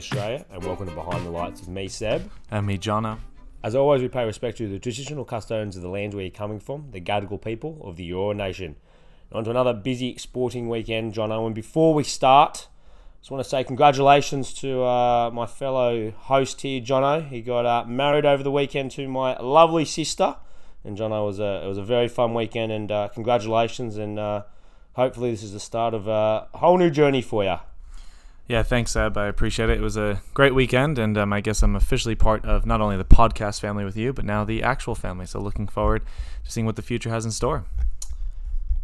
Australia, and welcome to Behind the Lights with me, Seb. And me, Jono. As always, we pay respect to the traditional custodians of the land where you're coming from, the Gadigal people of the Eora Nation. On to another busy sporting weekend, Jono. And before we start, I just want to say congratulations to uh, my fellow host here, Jono. He got uh, married over the weekend to my lovely sister, and Jono was a it was a very fun weekend. And uh, congratulations, and uh, hopefully this is the start of a whole new journey for you. Yeah, thanks, Seb. I appreciate it. It was a great weekend, and um, I guess I'm officially part of not only the podcast family with you, but now the actual family. So looking forward to seeing what the future has in store.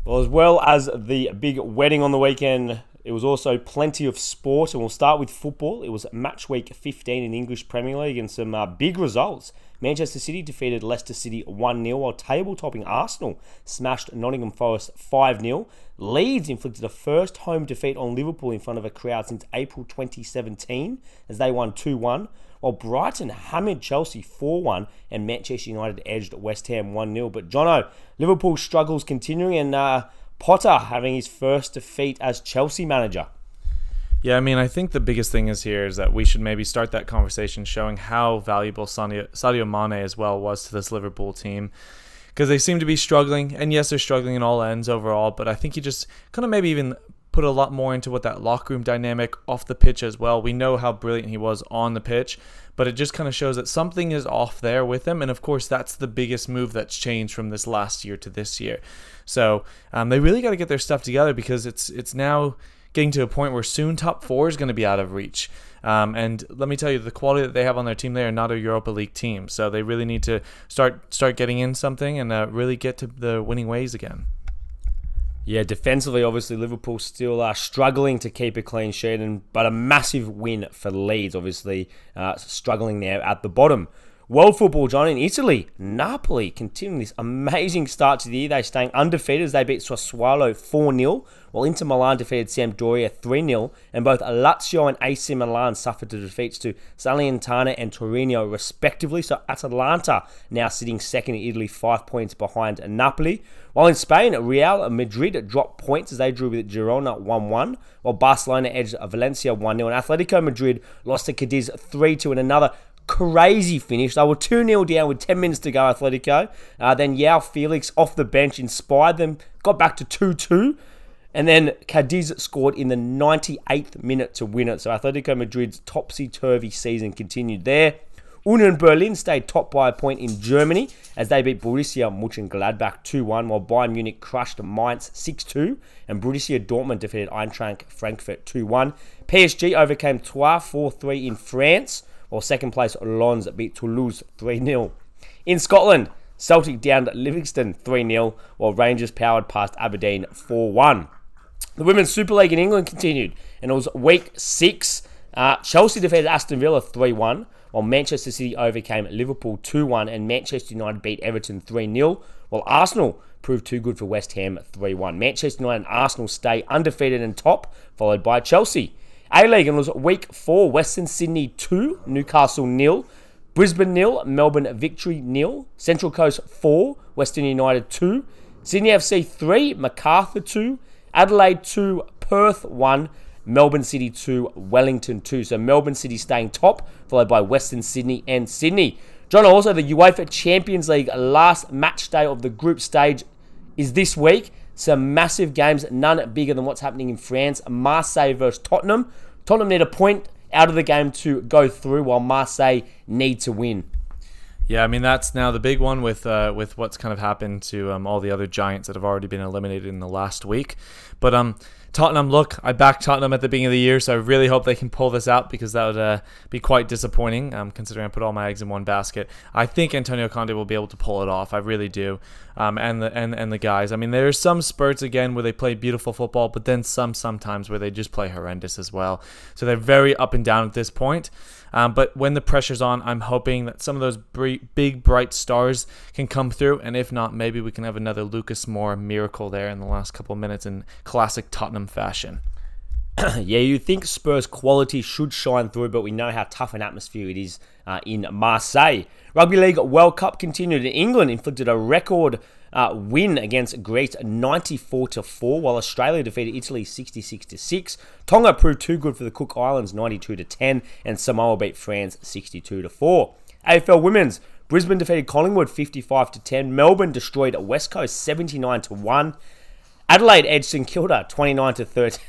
Well, as well as the big wedding on the weekend, it was also plenty of sport, and we'll start with football. It was match week 15 in English Premier League, and some uh, big results. Manchester City defeated Leicester City 1 0, while table topping Arsenal smashed Nottingham Forest 5 0. Leeds inflicted a first home defeat on Liverpool in front of a crowd since April 2017 as they won 2 1. While Brighton hammered Chelsea 4 1 and Manchester United edged West Ham 1 0. But Jono, Liverpool struggles continuing and uh, Potter having his first defeat as Chelsea manager. Yeah, I mean, I think the biggest thing is here is that we should maybe start that conversation showing how valuable Sadio, Sadio Mane as well was to this Liverpool team because they seem to be struggling. And yes, they're struggling in all ends overall, but I think he just kind of maybe even put a lot more into what that locker room dynamic off the pitch as well. We know how brilliant he was on the pitch, but it just kind of shows that something is off there with him. And of course, that's the biggest move that's changed from this last year to this year. So um, they really got to get their stuff together because it's it's now getting to a point where soon top four is going to be out of reach. Um, and let me tell you, the quality that they have on their team, they are not a Europa League team. So they really need to start start getting in something and uh, really get to the winning ways again. Yeah, defensively, obviously Liverpool still are struggling to keep a clean sheet, and but a massive win for Leeds. Obviously, uh, struggling there at the bottom. World football, John, in Italy, Napoli continuing this amazing start to the year. They're staying undefeated as they beat Sassuolo 4 0, while Inter Milan defeated Sampdoria 3 0, and both Lazio and AC Milan suffered the defeats to Salernitana and Torino, respectively. So Atalanta now sitting second in Italy, five points behind Napoli. While in Spain, Real Madrid dropped points as they drew with Girona 1 1, while Barcelona edged Valencia 1 0, and Atletico Madrid lost to Cadiz 3 2 in another crazy finish. They were 2 0 down with 10 minutes to go, Atletico. Uh, then Joao Felix off the bench inspired them, got back to 2 2. And then Cadiz scored in the 98th minute to win it. So Atletico Madrid's topsy turvy season continued there. Union Berlin stayed top by a point in Germany as they beat Borussia Mönchengladbach 2-1, while Bayern Munich crushed Mainz 6-2, and Borussia Dortmund defeated Eintracht Frankfurt 2-1. PSG overcame Troyes 4-3 in France, while second place Lens beat Toulouse 3 0. In Scotland, Celtic downed Livingston 3 0, while Rangers powered past Aberdeen 4 1. The Women's Super League in England continued, and it was week six. Uh, Chelsea defeated Aston Villa 3 1, while Manchester City overcame Liverpool 2 1, and Manchester United beat Everton 3 0, while Arsenal proved too good for West Ham 3 1. Manchester United and Arsenal stay undefeated and top, followed by Chelsea. A League and was week four. Western Sydney two, Newcastle nil, Brisbane nil, Melbourne victory nil, Central Coast four, Western United two, Sydney FC three, Macarthur two, Adelaide two, Perth one, Melbourne City two, Wellington two. So Melbourne City staying top, followed by Western Sydney and Sydney. John, also the UEFA Champions League last match day of the group stage is this week. Some massive games, none bigger than what's happening in France. Marseille versus Tottenham. Tottenham need a point out of the game to go through, while Marseille need to win. Yeah, I mean that's now the big one with uh, with what's kind of happened to um, all the other giants that have already been eliminated in the last week. But um, Tottenham, look, I backed Tottenham at the beginning of the year, so I really hope they can pull this out because that would uh, be quite disappointing, um, considering I put all my eggs in one basket. I think Antonio Conte will be able to pull it off. I really do. Um, and the and, and the guys. I mean, there are some spurts again where they play beautiful football, but then some sometimes where they just play horrendous as well. So they're very up and down at this point. Um, but when the pressure's on, I'm hoping that some of those big, bright stars can come through. And if not, maybe we can have another Lucas Moura miracle there in the last couple of minutes in classic Tottenham fashion. yeah, you think Spurs' quality should shine through, but we know how tough an atmosphere it is uh, in Marseille. Rugby League World Cup continued in England, inflicted a record uh, win against Greece 94 to 4, while Australia defeated Italy 66 to 6. Tonga proved too good for the Cook Islands 92 to 10, and Samoa beat France 62 to 4. AFL Women's Brisbane defeated Collingwood 55 to 10. Melbourne destroyed West Coast 79 to 1. Adelaide edged St Kilda 29 to 13.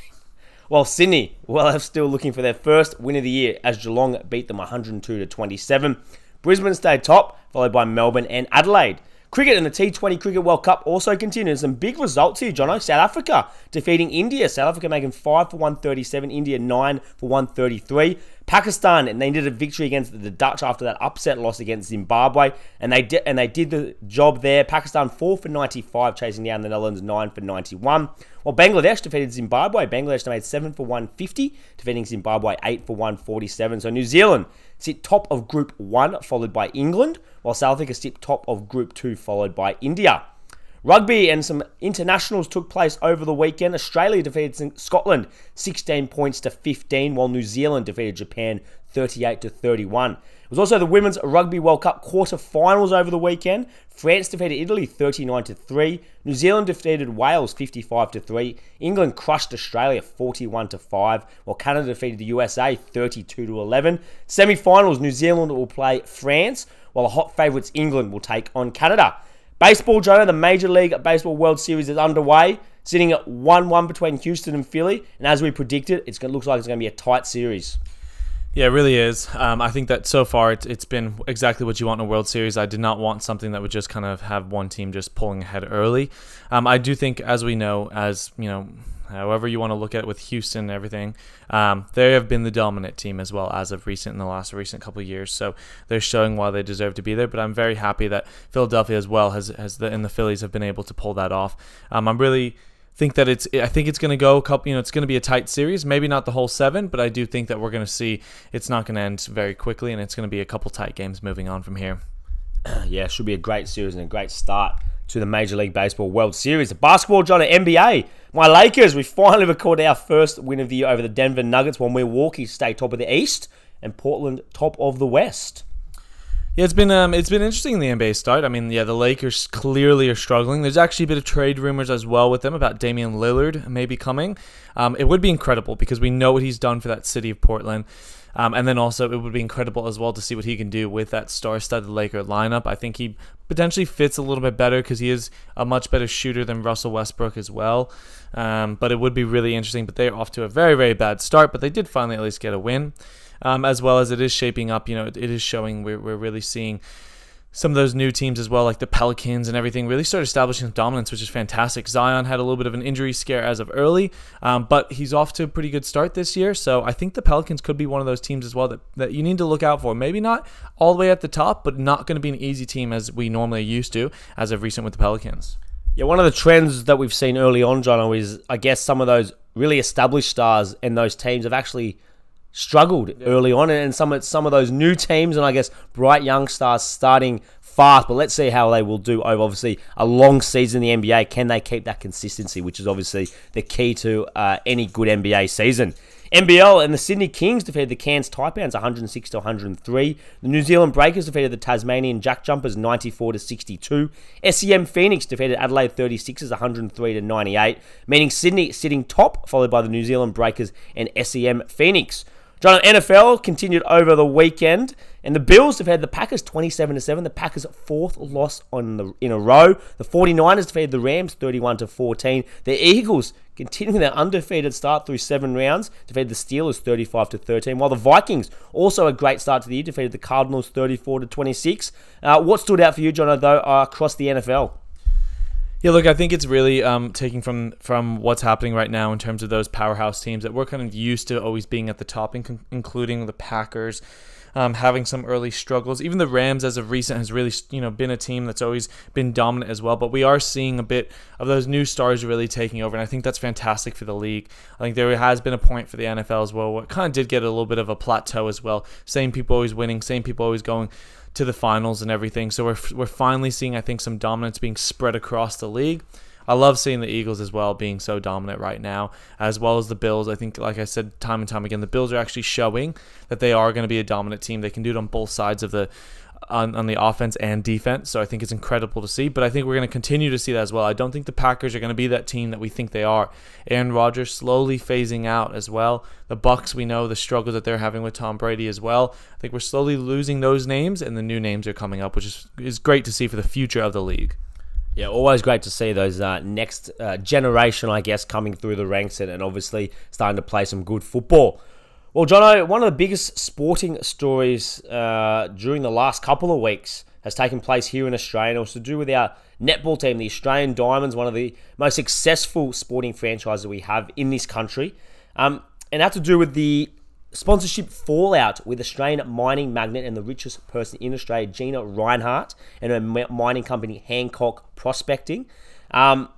While Sydney, well, are still looking for their first win of the year as Geelong beat them 102 to 27. Brisbane stayed top, followed by Melbourne and Adelaide. Cricket in the T20 Cricket World Cup also continues. Some big results here, Jono. South Africa defeating India. South Africa making 5 for 137, India 9 for 133. Pakistan and they needed a victory against the Dutch after that upset loss against Zimbabwe, and they did and they did the job there. Pakistan four for 95, chasing down the Netherlands nine for 91. While Bangladesh defeated Zimbabwe, Bangladesh made seven for 150, defeating Zimbabwe eight for 147. So New Zealand sit top of Group One, followed by England, while South Africa sit top of Group Two, followed by India. Rugby and some internationals took place over the weekend. Australia defeated Scotland 16 points to 15, while New Zealand defeated Japan 38 to 31. It was also the Women's Rugby World Cup quarter-finals over the weekend. France defeated Italy 39 to 3. New Zealand defeated Wales 55 to 3. England crushed Australia 41 to 5, while Canada defeated the USA 32 to 11. Semi-finals New Zealand will play France, while the hot favourites England will take on Canada. Baseball, Jonah, the Major League Baseball World Series is underway, sitting at 1 1 between Houston and Philly. And as we predicted, it looks like it's going to be a tight series. Yeah, it really is. Um, I think that so far it's, it's been exactly what you want in a World Series. I did not want something that would just kind of have one team just pulling ahead early. Um, I do think, as we know, as you know, however you want to look at it with Houston and everything, um, they have been the dominant team as well as of recent in the last recent couple of years. So they're showing why they deserve to be there. But I'm very happy that Philadelphia as well has has the and the Phillies have been able to pull that off. Um, I'm really think that it's I think it's going to go a couple you know it's going to be a tight series maybe not the whole 7 but I do think that we're going to see it's not going to end very quickly and it's going to be a couple tight games moving on from here. Yeah, should be a great series and a great start to the Major League Baseball World Series. The basketball, John, at NBA. My Lakers, we finally recorded our first win of the year over the Denver Nuggets while Milwaukee stay top of the East and Portland top of the West. Yeah, it's been um, it's been interesting in the NBA start. I mean, yeah, the Lakers clearly are struggling. There's actually a bit of trade rumors as well with them about Damian Lillard maybe coming. Um, it would be incredible because we know what he's done for that city of Portland. Um, and then also, it would be incredible as well to see what he can do with that star-studded Laker lineup. I think he potentially fits a little bit better because he is a much better shooter than Russell Westbrook as well. Um, but it would be really interesting. But they're off to a very, very bad start. But they did finally at least get a win, um, as well as it is shaping up. You know, it, it is showing we're, we're really seeing some of those new teams as well, like the Pelicans and everything, really start establishing dominance, which is fantastic. Zion had a little bit of an injury scare as of early, um, but he's off to a pretty good start this year. So I think the Pelicans could be one of those teams as well that, that you need to look out for. Maybe not all the way at the top, but not going to be an easy team as we normally used to as of recent with the Pelicans. Yeah, one of the trends that we've seen early on, Jono, is I guess some of those really established stars and those teams have actually struggled yeah. early on, and some some of those new teams and I guess bright young stars starting fast. But let's see how they will do over obviously a long season in the NBA. Can they keep that consistency, which is obviously the key to uh, any good NBA season. NBL and the Sydney Kings defeated the Cairns Taipans 106 to 103. The New Zealand Breakers defeated the Tasmanian Jack Jumpers 94 to 62. SEM Phoenix defeated Adelaide 36ers 103 to 98, meaning Sydney sitting top, followed by the New Zealand Breakers and SEM Phoenix. John, NFL continued over the weekend, and the Bills have had the Packers 27 to 7. The Packers' fourth loss on the in a row. The 49ers defeated the Rams 31 to 14. The Eagles continuing their undefeated start through seven rounds, defeated the Steelers 35 to 13. While the Vikings, also a great start to the year, defeated the Cardinals 34 to 26. Uh, what stood out for you, John, though, uh, across the NFL? Yeah, look, I think it's really um, taking from from what's happening right now in terms of those powerhouse teams that we're kind of used to always being at the top, including the Packers. Um, having some early struggles. Even the Rams, as of recent, has really you know been a team that's always been dominant as well. But we are seeing a bit of those new stars really taking over, and I think that's fantastic for the league. I think there has been a point for the NFL as well, where it kind of did get a little bit of a plateau as well. Same people always winning, same people always going to the finals and everything. So we're, we're finally seeing, I think, some dominance being spread across the league. I love seeing the Eagles as well being so dominant right now, as well as the Bills. I think, like I said time and time again, the Bills are actually showing that they are going to be a dominant team. They can do it on both sides of the on, on the offense and defense. So I think it's incredible to see. But I think we're going to continue to see that as well. I don't think the Packers are going to be that team that we think they are. Aaron Rodgers slowly phasing out as well. The Bucks, we know the struggles that they're having with Tom Brady as well. I think we're slowly losing those names, and the new names are coming up, which is is great to see for the future of the league. Yeah, always great to see those uh, next uh, generation, I guess, coming through the ranks and, and obviously starting to play some good football. Well, Jono, one of the biggest sporting stories uh, during the last couple of weeks has taken place here in Australia. And it was to do with our netball team, the Australian Diamonds, one of the most successful sporting franchises we have in this country. Um, and that to do with the sponsorship fallout with Australian mining magnate and the richest person in Australia, Gina Rinehart, and her mining company, Hancock Prospecting. Um,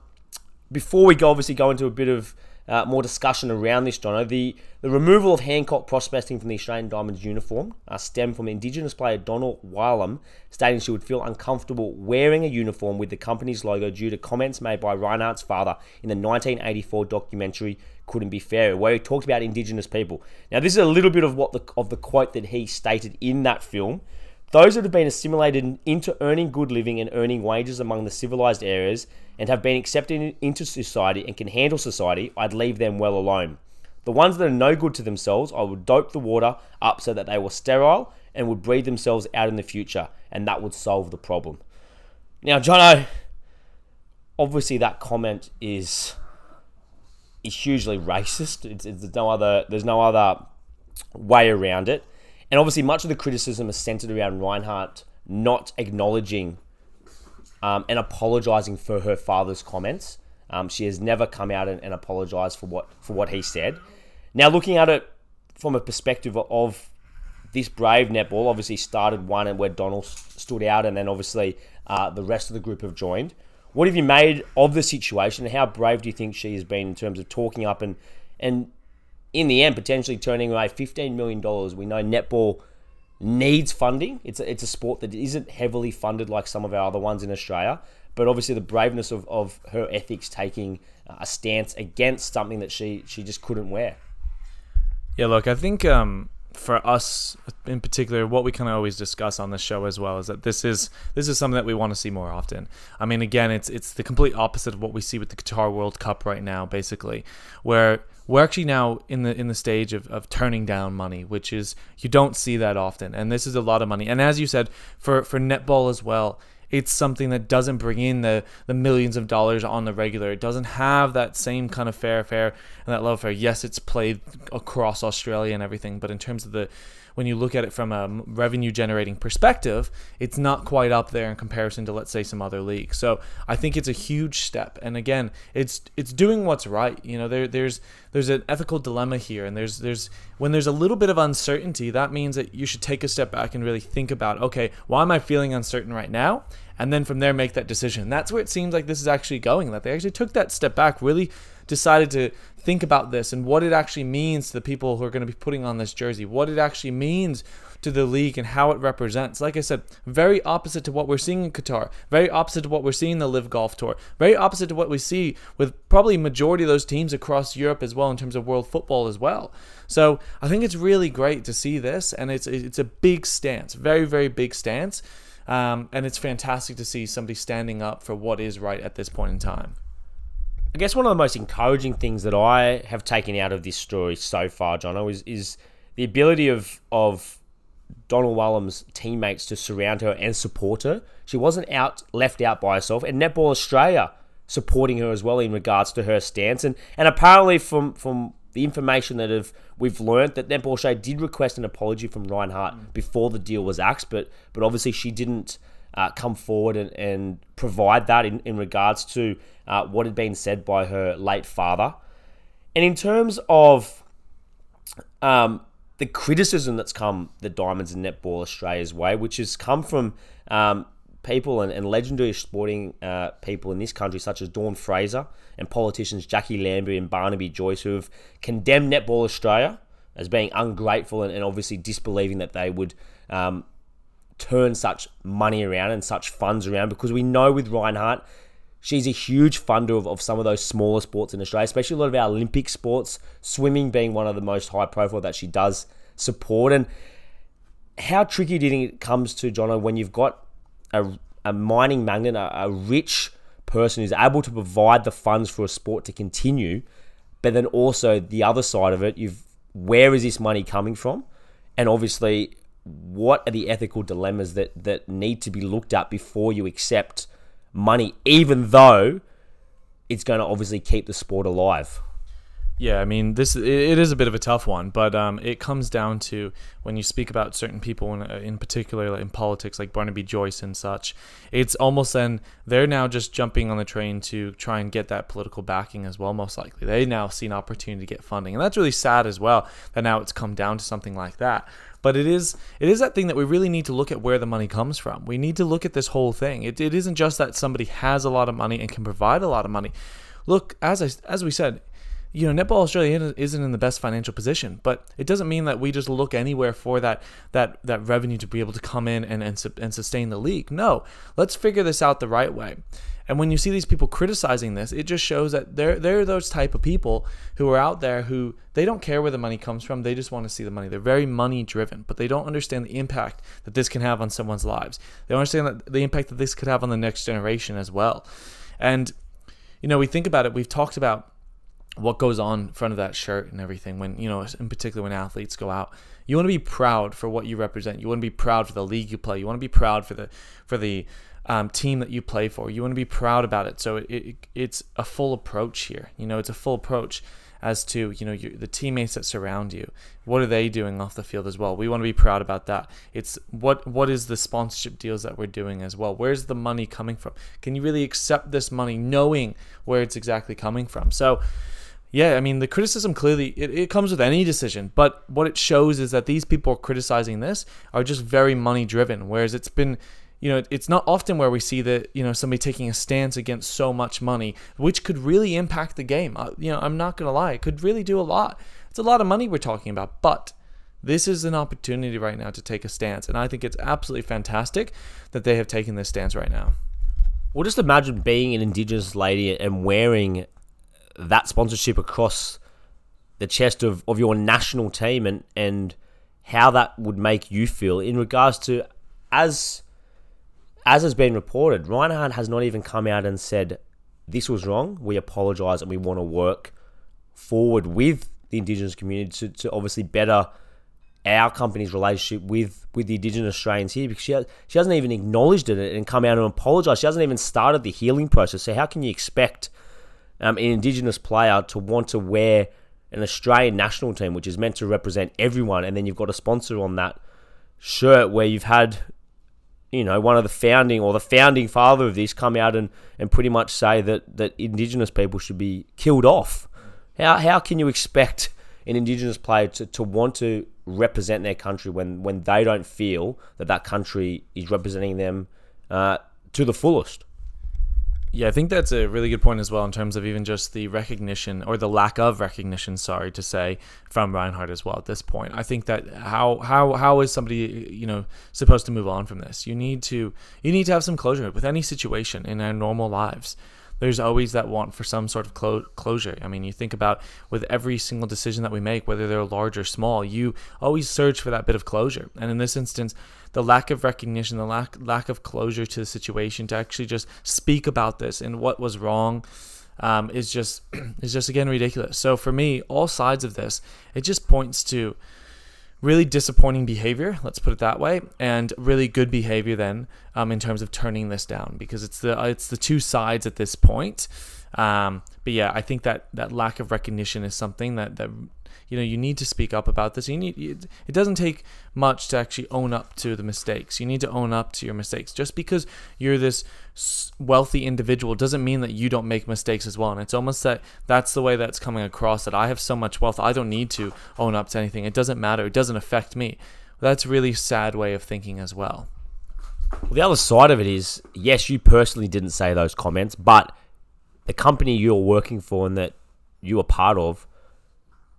before we go, obviously go into a bit of uh, more discussion around this, Jono. The, the removal of Hancock prospecting from the Australian Diamonds uniform uh, stemmed from Indigenous player Donnell Wallam stating she would feel uncomfortable wearing a uniform with the company's logo due to comments made by Rinehart's father in the 1984 documentary Couldn't Be Fair, where he talked about Indigenous people. Now, this is a little bit of what the, of the quote that he stated in that film. Those that have been assimilated into earning good living and earning wages among the civilized areas and have been accepted into society and can handle society, I'd leave them well alone. The ones that are no good to themselves, I would dope the water up so that they were sterile and would breed themselves out in the future, and that would solve the problem. Now, Jono, obviously that comment is is hugely racist. It's, it's, no other there's no other way around it. And obviously, much of the criticism is centered around Rinehart not acknowledging um, and apologizing for her father's comments. Um, she has never come out and, and apologized for what for what he said. Now, looking at it from a perspective of this brave netball, obviously started one and where Donnell stood out, and then obviously uh, the rest of the group have joined. What have you made of the situation, how brave do you think she has been in terms of talking up and and in the end, potentially turning away $15 million. We know netball needs funding. It's a, it's a sport that isn't heavily funded like some of our other ones in Australia. But obviously, the braveness of, of her ethics taking a stance against something that she, she just couldn't wear. Yeah, look, I think um, for us in particular, what we kind of always discuss on this show as well is that this is this is something that we want to see more often. I mean, again, it's it's the complete opposite of what we see with the Qatar World Cup right now, basically, where we're actually now in the in the stage of, of turning down money, which is you don't see that often, and this is a lot of money. And as you said, for for netball as well, it's something that doesn't bring in the, the millions of dollars on the regular. It doesn't have that same kind of fair fare and that love fair. Yes, it's played across Australia and everything, but in terms of the when you look at it from a revenue generating perspective, it's not quite up there in comparison to let's say some other leagues. So I think it's a huge step. And again, it's it's doing what's right. You know, there there's there's an ethical dilemma here, and there's there's when there's a little bit of uncertainty, that means that you should take a step back and really think about okay, why am I feeling uncertain right now? And then from there make that decision. That's where it seems like this is actually going. That they actually took that step back, really decided to think about this and what it actually means to the people who are going to be putting on this jersey, what it actually means to the league and how it represents. Like I said, very opposite to what we're seeing in Qatar, very opposite to what we're seeing in the LIV Golf Tour, very opposite to what we see with probably majority of those teams across Europe as well in terms of world football as well. So I think it's really great to see this, and it's it's a big stance, very very big stance, um, and it's fantastic to see somebody standing up for what is right at this point in time. I guess one of the most encouraging things that I have taken out of this story so far, Jono, is is the ability of of Donnell Wallam's teammates to surround her and support her. She wasn't out left out by herself, and Netball Australia supporting her as well in regards to her stance. And and apparently from from the information that have we've learned that Netball Australia did request an apology from Rinehart mm. before the deal was axed, but but obviously she didn't uh, come forward and, and provide that in, in regards to uh, what had been said by her late father. And in terms of um, the criticism that's come the Diamonds and Netball Australia's way, which has come from um, people and, and, legendary sporting uh, people in this country, such as Dawn Fraser and politicians Jackie Lambie and Barnaby Joyce, who have condemned Netball Australia as being ungrateful and, and obviously disbelieving that they would um, turn such money around and such funds around because we know with Rinehart, she's a huge funder of, of some of those smaller sports in Australia, especially a lot of our Olympic sports, swimming being one of the most high profile that she does support. And how tricky do you think it comes to Jono when you've got a, a mining magnate, a, a rich person who's able to provide the funds for a sport to continue, but then also the other side of it, you've where is this money coming from, and obviously what are the ethical dilemmas that that need to be looked at before you accept money, even though it's going to obviously keep the sport alive. Yeah, I mean, this it is a bit of a tough one, but um, it comes down to when you speak about certain people, in, in particular in politics, like Barnaby Joyce and such. It's almost then they're now just jumping on the train to try and get that political backing as well. Most likely, they now see an opportunity to get funding, and that's really sad as well. That now it's come down to something like that. But it is it is that thing that we really need to look at where the money comes from. We need to look at this whole thing. It, it isn't just that somebody has a lot of money and can provide a lot of money. Look, as I, as we said, you know, Netball Australia isn't in the best financial position, but it doesn't mean that we just look anywhere for that that that revenue to be able to come in and and, and sustain the league. No, let's figure this out the right way. And when you see these people criticizing this, it just shows that they're they're those type of people who are out there who they don't care where the money comes from. They just want to see the money. They're very money driven, but they don't understand the impact that this can have on someone's lives. They understand that the impact that this could have on the next generation as well. And you know, we think about it. We've talked about what goes on in front of that shirt and everything when you know in particular when athletes go out. You want to be proud for what you represent. You want to be proud for the league you play. You want to be proud for the for the um, team that you play for. You want to be proud about it. So it, it, it's a full approach here. You know it's a full approach as to you know your, the teammates that surround you. What are they doing off the field as well? We want to be proud about that. It's what what is the sponsorship deals that we're doing as well? Where's the money coming from? Can you really accept this money knowing where it's exactly coming from? So yeah, I mean, the criticism clearly it, it comes with any decision, but what it shows is that these people criticizing this are just very money driven, whereas it's been you know, it's not often where we see that, you know, somebody taking a stance against so much money, which could really impact the game. You know, I'm not going to lie, it could really do a lot. It's a lot of money we're talking about, but this is an opportunity right now to take a stance. And I think it's absolutely fantastic that they have taken this stance right now. Well, just imagine being an Indigenous lady and wearing that sponsorship across the chest of, of your national team and, and how that would make you feel in regards to as as has been reported, Rinehart has not even come out and said this was wrong. We apologise and we want to work forward with the Indigenous community to, to obviously better our company's relationship with with the Indigenous Australians here because she has, she hasn't even acknowledged it and come out and apologise. She hasn't even started the healing process. So how can you expect um, an Indigenous player to want to wear an Australian national team, which is meant to represent everyone, and then you've got a sponsor on that shirt where you've had, you know, one of the founding or the founding father of this come out and, and pretty much say that, that Indigenous people should be killed off. How, how can you expect an Indigenous player to, to want to represent their country when, when they don't feel that that country is representing them uh, to the fullest? Yeah, I think that's a really good point as well in terms of even just the recognition or the lack of recognition, sorry to say, from Rinehart as well at this point. I think that how how how is somebody you know supposed to move on from this? You need to you need to have some closure with any situation in our normal lives there's always that want for some sort of clo- closure. I mean, you think about with every single decision that we make, whether they're large or small, you always search for that bit of closure. And in this instance, the lack of recognition, the lack lack of closure to the situation, to actually just speak about this and what was wrong. Um, is just is just again ridiculous. So for me, all sides of this, it just points to really disappointing behavior let's put it that way and really good behavior then um, in terms of turning this down because it's the it's the two sides at this point um, but yeah i think that that lack of recognition is something that that you know you need to speak up about this. You need it doesn't take much to actually own up to the mistakes. You need to own up to your mistakes. Just because you're this wealthy individual doesn't mean that you don't make mistakes as well. And it's almost that that's the way that's coming across that i have so much wealth i don't need to own up to anything. It doesn't matter. It doesn't affect me. That's a really sad way of thinking as well. Well, the other side of it is, yes, you personally didn't say those comments, but the company you're working for and that you are part of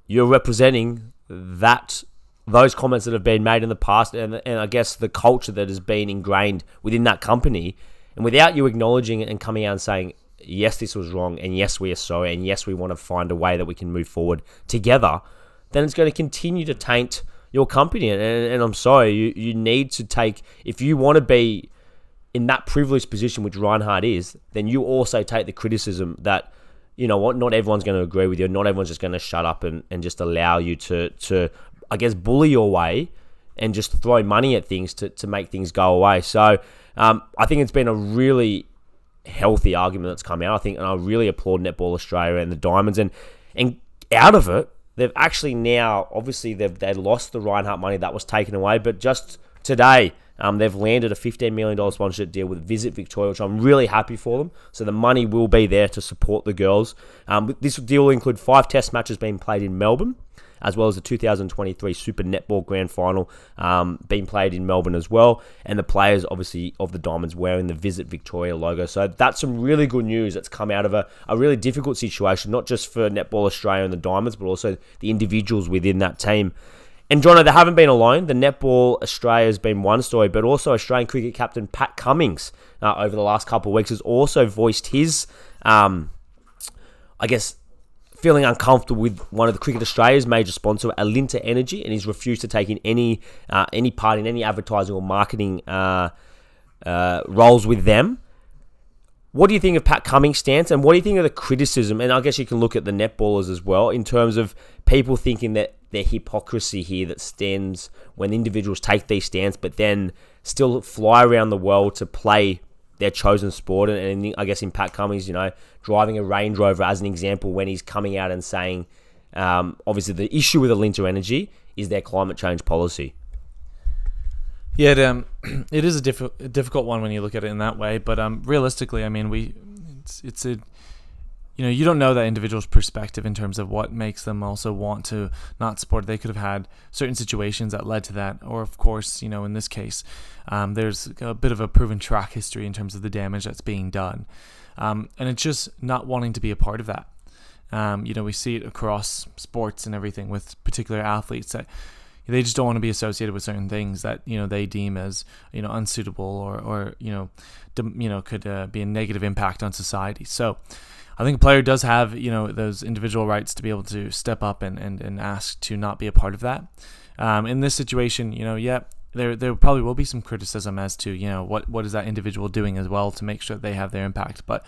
you're representing that those comments that have been made in the past and, and I guess the culture that has been ingrained within that company. And without you acknowledging it and coming out and saying, yes, this was wrong, and yes, we are sorry, and yes, we want to find a way that we can move forward together, then it's going to continue to taint your company. And, and I'm sorry, you, you need to take, if you want to be in that privileged position, which Rinehart is, then you also take the criticism that, you know what, not everyone's going to agree with you. Not everyone's just going to shut up and, and just allow you to, to, I guess, bully your way and just throw money at things to, to make things go away. So um, I think it's been a really healthy argument that's come out. I think, and I really applaud Netball Australia and the Diamonds. And, and out of it, they've actually now, obviously, they've they lost the Rinehart money that was taken away, but just today, um, they've landed a $15 million sponsorship deal with Visit Victoria, which I'm really happy for them. So the money will be there to support the girls. Um, this deal will include five test matches being played in Melbourne as well as the 2023 Super Netball Grand Final um, being played in Melbourne as well. And the players, obviously, of the Diamonds wearing the Visit Victoria logo. So that's some really good news that's come out of a, a really difficult situation, not just for Netball Australia and the Diamonds, but also the individuals within that team. And Jono, they haven't been alone. The Netball Australia has been one story, but also Australian cricket captain Pat Cummins uh, over the last couple of weeks has also voiced his, um, I guess, feeling uncomfortable with one of the Cricket Australia's major sponsor, Alinta Energy, and he's refused to take in any uh, any part in any advertising or marketing uh, uh, roles with them. What do you think of Pat Cummins' stance, and what do you think of the criticism? And I guess you can look at the netballers as well in terms of people thinking that their hypocrisy here that stems when individuals take these stands, but then still fly around the world to play their chosen sport. And, and, I guess in Pat Cummins, you know, driving a Range Rover as an example when he's coming out and saying, um, obviously, the issue with Alinta Energy is their climate change policy. Yeah, it, um, it is a, diff- difficult one when you look at it in that way. But um, realistically, I mean, we it's it's a you know, you don't know that individual's perspective in terms of what makes them also want to not support. They could have had certain situations that led to that, or of course, you know, in this case, um, there's a bit of a proven track history in terms of the damage that's being done, um, and it's just not wanting to be a part of that. Um, you know, we see it across sports and everything with particular athletes that they just don't want to be associated with certain things that you know they deem as you know unsuitable or or you know you know could uh, be a negative impact on society. So I think a player does have, you know, those individual rights to be able to step up and, and, and ask to not be a part of that. Um, in this situation, you know, yeah, there there probably will be some criticism as to, you know, what, what is that individual doing as well to make sure they have their impact. But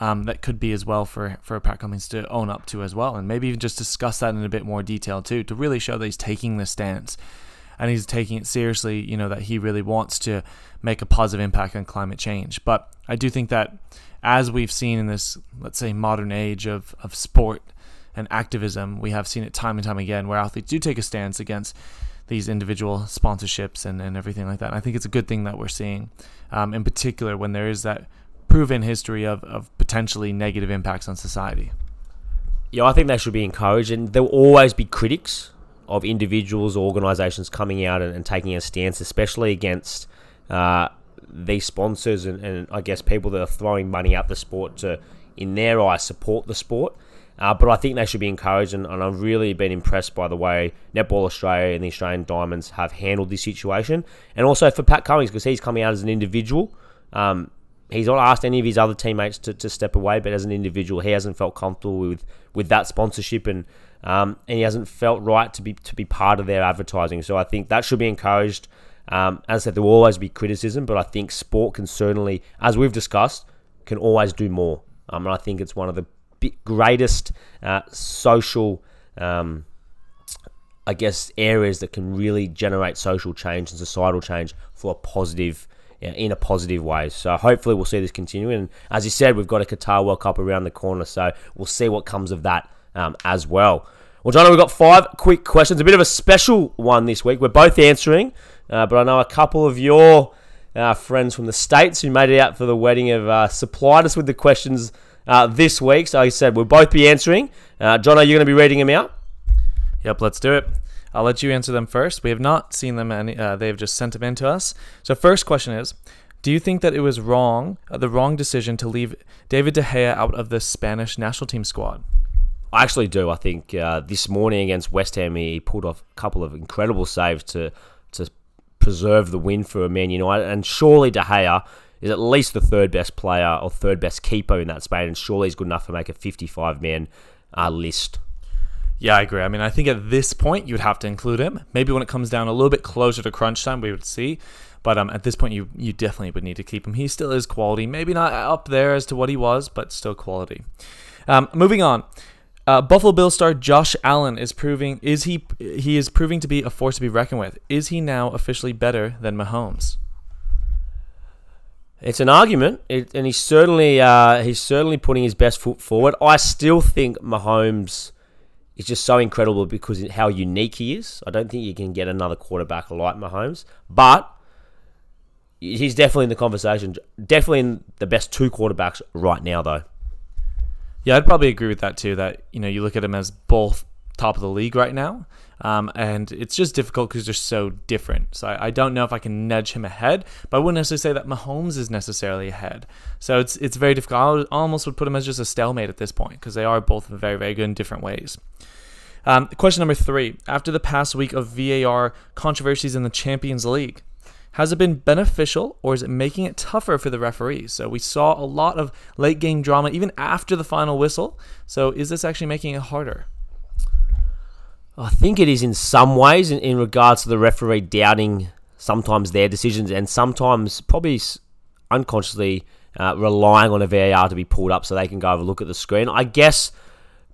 um, that could be as well for, for Pat Cummins to own up to as well. And maybe even just discuss that in a bit more detail too, to really show that he's taking the stance and he's taking it seriously, you know, that he really wants to make a positive impact on climate change. But I do think that as we've seen in this, let's say, modern age of, of sport and activism, we have seen it time and time again where athletes do take a stance against these individual sponsorships and, and everything like that. And I think it's a good thing that we're seeing, um, in particular, when there is that proven history of, of potentially negative impacts on society. Yeah, I think they should be encouraged, and there will always be critics of individuals or organisations coming out and, and, taking a stance, especially against uh, these sponsors and, and I guess people that are throwing money at the sport to, in their eyes, support the sport. Uh, but I think they should be encouraged, and, and, I've really been impressed by the way Netball Australia and the Australian Diamonds have handled this situation. And also for Pat Cummins because he's coming out as an individual. Um, he's not asked any of his other teammates to, to step away, but as an individual, he hasn't felt comfortable with, with that sponsorship, and um, and he hasn't felt right to be to be part of their advertising. So I think that should be encouraged. Um, as I said, there will always be criticism, but I think sport can certainly, as we've discussed, can always do more. Um, and I think it's one of the greatest uh, social, um, I guess, areas that can really generate social change and societal change for a positive, in a positive way. So hopefully we'll see this continue. And as you said, we've got a Qatar World Cup around the corner, so we'll see what comes of that um, as well. Well, John, we've got five quick questions. A bit of a special one this week. We're both answering. Uh, but I know a couple of your uh, friends from the States who made it out for the wedding have uh, supplied us with the questions uh, this week. So, like I said, we'll both be answering. Uh, John, are you going to be reading them out? Yep, let's do it. I'll let you answer them first. We have not seen them, any, uh, they've just sent them in to us. So, first question is Do you think that it was wrong, the wrong decision to leave David De Gea out of the Spanish national team squad? I actually do. I think this morning against West Ham, he pulled off a couple of incredible saves to to preserve the win for a Man United. And surely De Gea is at least the third best player or third best keeper in that Spain, and surely he's good enough to make a 55 man uh, list. Yeah, I agree. I mean, I think at this point you'd have to include him. Maybe when it comes down a little bit closer to crunch time, we would see. But um, at this point, you you definitely would need to keep him. He still is quality. Maybe not up there as to what he was, but still quality. Um, moving on. Uh, Buffalo Bill star Josh Allen is proving is he he is proving to be a force to be reckoned with. Is he now officially better than Mahomes? It's an argument, it, and he's certainly uh, he's certainly putting his best foot forward. I still think Mahomes is just so incredible because how unique he is. I don't think you can get another quarterback like Mahomes, but he's definitely in the conversation. Definitely in the best two quarterbacks right now, though. Yeah, I'd probably agree with that too. That you know you look at him as both top of the league right now, um, and it's just difficult because they're so different. So I, I, don't know if I can nudge him ahead, but I wouldn't necessarily say that Mahomes is necessarily ahead. So it's it's very difficult. I almost would put him as just a stalemate at this point because they are both very very good in different ways. Um, question number three: After the past week of VAR controversies in the Champions League, has it been beneficial or is it making it tougher for the referees? So we saw a lot of late game drama even after the final whistle. So is this actually making it harder? I think it is in some ways in, in regards to the referee doubting sometimes their decisions and sometimes probably unconsciously uh, relying on a VAR to be pulled up so they can go have a look at the screen. I guess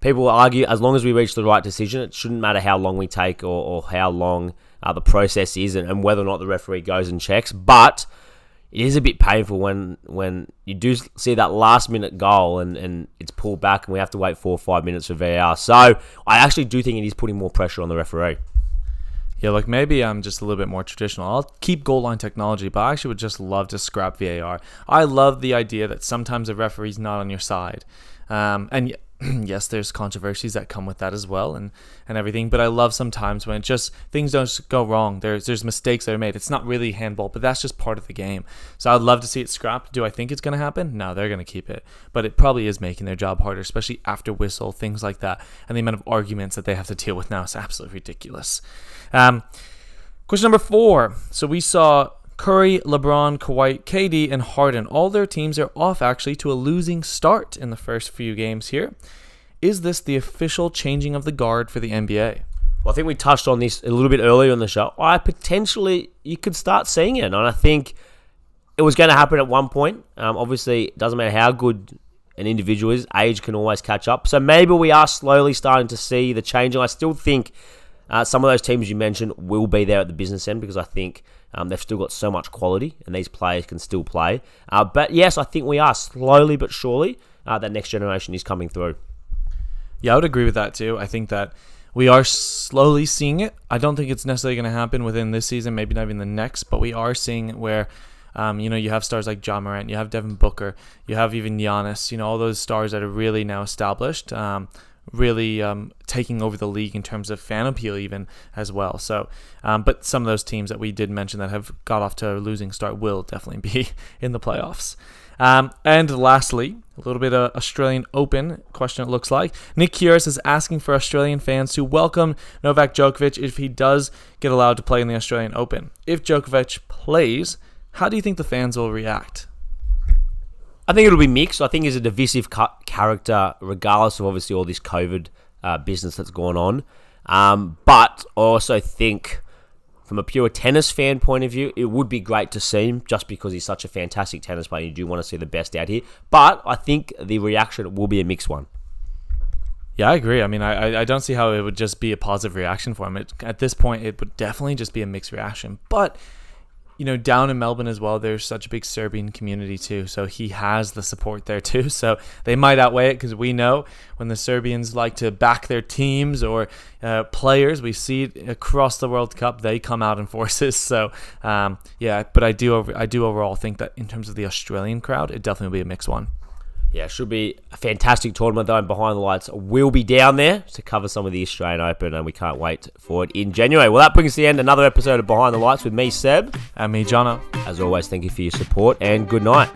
people will argue as long as we reach the right decision, it shouldn't matter how long we take or, or how long uh, the process is and, and, whether or not the referee goes and checks. But it is a bit painful when when you do see that last minute goal and, and it's pulled back and we have to wait four or five minutes for VAR. So I actually do think it is putting more pressure on the referee. Yeah, like maybe I'm just a little bit more traditional. I'll keep goal line technology, but I actually would just love to scrap VAR. I love the idea that sometimes a referee's not on your side. Um, and yes, there's controversies that come with that as well, and and everything. But I love sometimes when it just things don't go wrong. There's there's mistakes that are made. It's not really handball, but that's just part of the game. So I'd love to see it scrapped. Do I think it's going to happen? No, they're going to keep it. But it probably is making their job harder, especially after whistle things like that, and the amount of arguments that they have to deal with now is absolutely ridiculous. Um, question number four. So we saw Curry, LeBron, Kawhi, KD, and Harden. All their teams are off actually to a losing start in the first few games here. Is this the official changing of the guard for the NBA? Well, I think we touched on this a little bit earlier in the show. I potentially you could start seeing it, and I think it was going to happen at one point. Um, obviously, it doesn't matter how good an individual is, age can always catch up. So maybe we are slowly starting to see the changing. I still think uh, some of those teams you mentioned will be there at the business end because I think um, they've still got so much quality, and these players can still play. Uh, but yes, I think we are slowly but surely uh, that next generation is coming through. Yeah, I would agree with that too. I think that we are slowly seeing it. I don't think it's necessarily going to happen within this season, maybe not even the next, but we are seeing it where. Um, you know, you have stars like Ja Morant, you have Devin Booker, you have even Giannis, you know, all those stars that are really now established. Um, really um, taking over the league in terms of fan appeal, even as well. So, um, but some of those teams that we did mention that have got off to a losing start will definitely be in the playoffs. Um, and lastly, a little bit of Australian Open question. It looks like Nick Kyrgios is asking for Australian fans to welcome Novak Djokovic if he does get allowed to play in the Australian Open. If Djokovic plays, how do you think the fans will react? I think it'll be mixed. I think he's a divisive character, regardless of obviously all this COVID uh, business that's gone on. Um, but I also think, from a pure tennis fan point of view, it would be great to see him just because he's such a fantastic tennis player. You do want to see the best out here. But I think the reaction will be a mixed one. Yeah, I agree. I mean, I, I don't see how it would just be a positive reaction for him. It, at this point, it would definitely just be a mixed reaction. But you know, down in Melbourne as well, there's such a big Serbian community too. So he has the support there too. So they might outweigh it because we know when the Serbians like to back their teams or uh, players, we see it across the World Cup, they come out in forces. So um, yeah, but I do, I do overall think that in terms of the Australian crowd, it definitely will be a mixed one. Yeah, should be a fantastic tournament though. And behind the lights, we'll be down there to cover some of the Australian Open, and we can't wait for it in January. Well, that brings to the end another episode of Behind the Lights with me, Seb, and me, Jono. As always, thank you for your support, and good night.